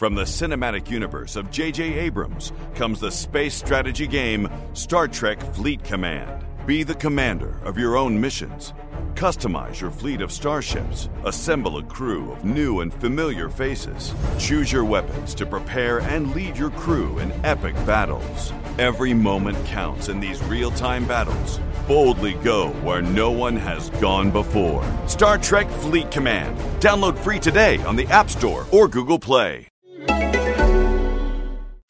From the cinematic universe of J.J. Abrams comes the space strategy game Star Trek Fleet Command. Be the commander of your own missions. Customize your fleet of starships. Assemble a crew of new and familiar faces. Choose your weapons to prepare and lead your crew in epic battles. Every moment counts in these real time battles. Boldly go where no one has gone before. Star Trek Fleet Command. Download free today on the App Store or Google Play.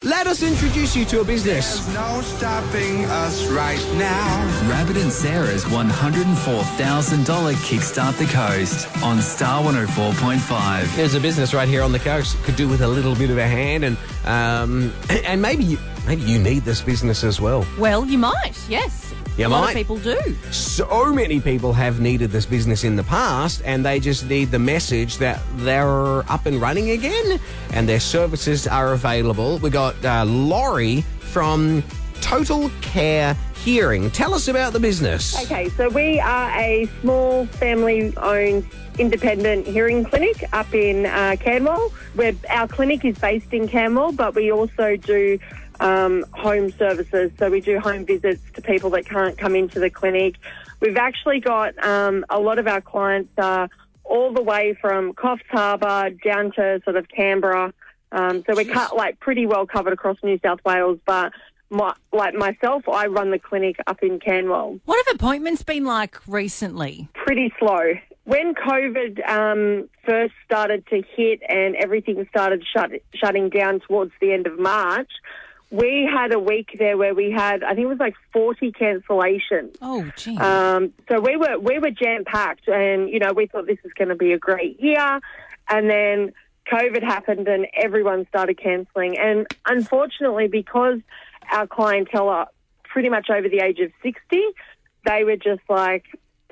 Let us introduce you to a business. There's no stopping us right now. Rabbit and Sarah's $104,000 Kickstart the Coast on Star 104.5. There's a business right here on the coast. Could do with a little bit of a hand, and um, and maybe you, maybe you need this business as well. Well, you might, yes. You a lot might. of people do. So many people have needed this business in the past, and they just need the message that they're up and running again, and their services are available. We got uh, Laurie from Total Care Hearing. Tell us about the business. Okay, so we are a small family owned independent hearing clinic up in uh, Kanwal. Where our clinic is based in Kanwal, but we also do um, home services. So we do home visits to people that can't come into the clinic. We've actually got um, a lot of our clients are all the way from Coffs Harbour down to sort of Canberra. Um, so we're cut, like pretty well covered across New South Wales, but my, like myself, I run the clinic up in Kanwal What have appointments been like recently? pretty slow. When COVID um, first started to hit and everything started shut, shutting down towards the end of March, we had a week there where we had, I think it was like 40 cancellations. Oh, gee. Um, so we were we were jam packed, and you know we thought this was going to be a great year, and then COVID happened, and everyone started cancelling. And unfortunately, because our clientele are pretty much over the age of sixty, they were just like,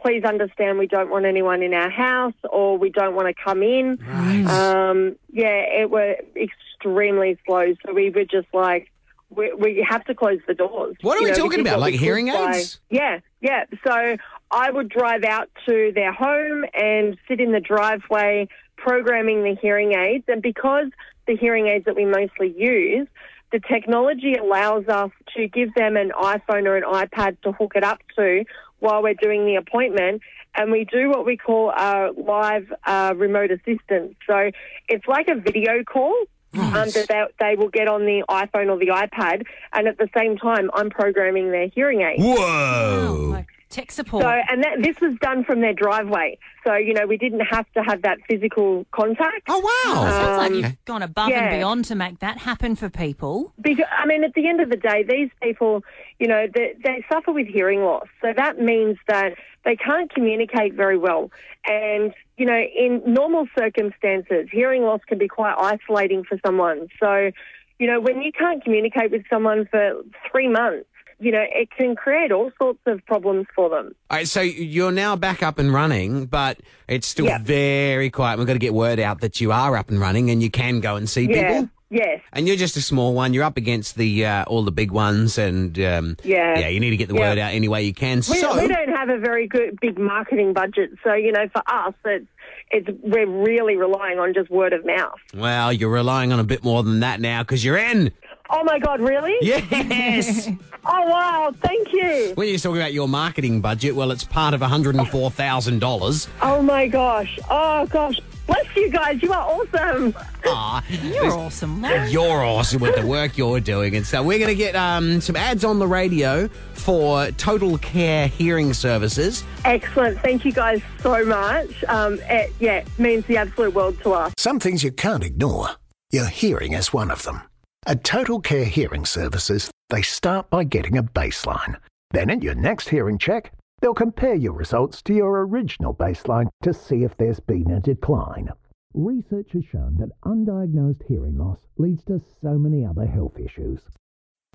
"Please understand, we don't want anyone in our house, or we don't want to come in." Um, yeah, it was extremely slow. So we were just like, we, we have to close the doors. What are we know, talking about? Like hearing aids? Yeah, yeah. So I would drive out to their home and sit in the driveway programming the hearing aids. And because the hearing aids that we mostly use, the technology allows us to give them an iPhone or an iPad to hook it up to while we're doing the appointment. And we do what we call a live uh, remote assistance. So it's like a video call um, that they, they will get on the iPhone or the iPad. And at the same time, I'm programming their hearing aid. Oh, Whoa. like tech support. So, and that, this was done from their driveway. So, you know, we didn't have to have that physical contact. Oh, wow. Sounds like um, you've gone above yeah. and beyond to make that happen for people. Because, I mean, at the end of the day, these people, you know, they, they suffer with hearing loss. So that means that they can't communicate very well. And, you know, in normal circumstances, hearing loss can be quite isolating for someone. So, you know, when you can't communicate with someone for three months, you know, it can create all sorts of problems for them. All right, so you're now back up and running, but it's still Yeah. very quiet. We've got to get word out that you are up and running and you can go and see Yeah. people. Yes. And you're just a small one. You're up against the uh, all the big ones, and um, Yeah. yeah, you need to get the Yeah. word out any way you can. We, so, we don't have a very good big marketing budget, so you know, for us, it's it's we're really relying on just word of mouth. well, you're relying on a bit more than that now because you're in. Oh my God, really? Yes. Oh wow, thank you. when you're talking about your marketing budget, well, it's part of $104,000. Oh my gosh. Oh gosh. Bless you guys. You are awesome. Ah, You're awesome, Lauren. You're awesome with the work you're doing. And so we're going to get um, some ads on the radio for Total Care Hearing Services. Excellent. Thank you guys so much. Um, it, yeah, means the absolute world to us. Some things you can't ignore. Your hearing is one of them. At Total Care Hearing Services, they start by getting a baseline. Then at your next hearing check, they'll compare your results to your original baseline to see if there's been a decline. Research has shown that undiagnosed hearing loss leads to so many other health issues.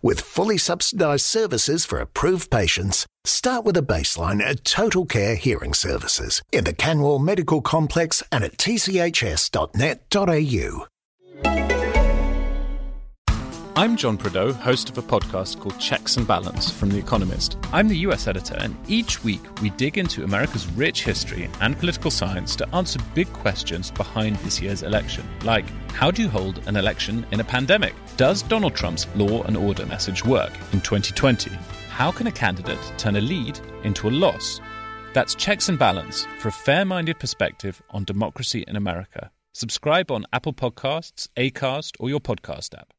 With fully subsidised services for approved patients, start with a baseline at Total Care Hearing Services in the Kanwal Medical Complex and at tchs.net.au. I'm John Prideaux, host of a podcast called Checks and Balance from The Economist. I'm the US editor, and each week we dig into America's rich history and political science to answer big questions behind this year's election. Like, how do you hold an election in a pandemic? Does Donald Trump's law and order message work in 2020? How can a candidate turn a lead into a loss? That's Checks and Balance for a fair minded perspective on democracy in America. Subscribe on Apple Podcasts, Acast, or your podcast app.